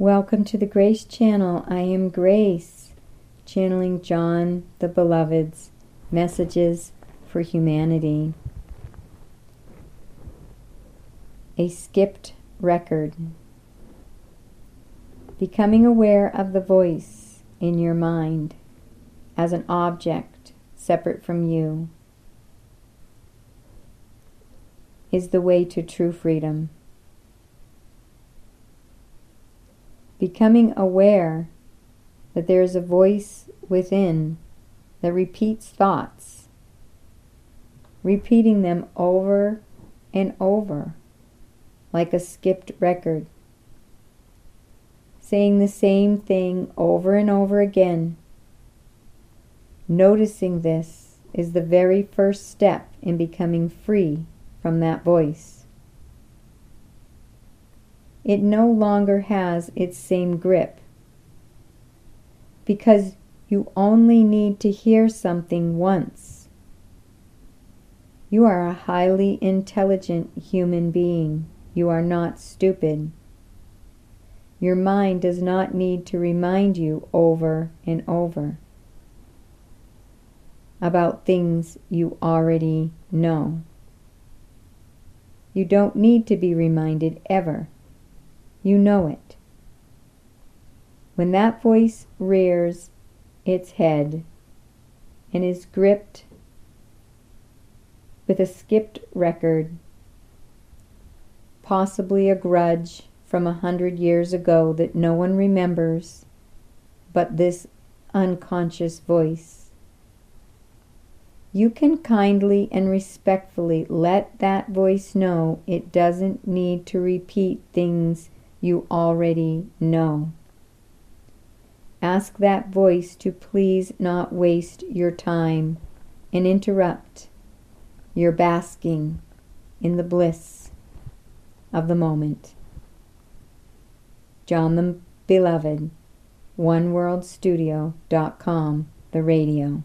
Welcome to the Grace Channel. I am Grace, channeling John the Beloved's messages for humanity. A skipped record. Becoming aware of the voice in your mind as an object separate from you is the way to true freedom. Becoming aware that there is a voice within that repeats thoughts, repeating them over and over like a skipped record, saying the same thing over and over again. Noticing this is the very first step in becoming free from that voice it no longer has its same grip. Because you only need to hear something once. You are a highly intelligent human being. You are not stupid. Your mind does not need to remind you over and over about things you already know. You don't need to be reminded ever you know it. When that voice rears its head and is gripped with a skipped record, possibly a grudge from a hundred years ago that no one remembers but this unconscious voice. You can kindly and respectfully let that voice know it doesn't need to repeat things you already know. Ask that voice to please not waste your time and interrupt your basking in the bliss of the moment. John the Beloved, oneworldstudio.com, the radio.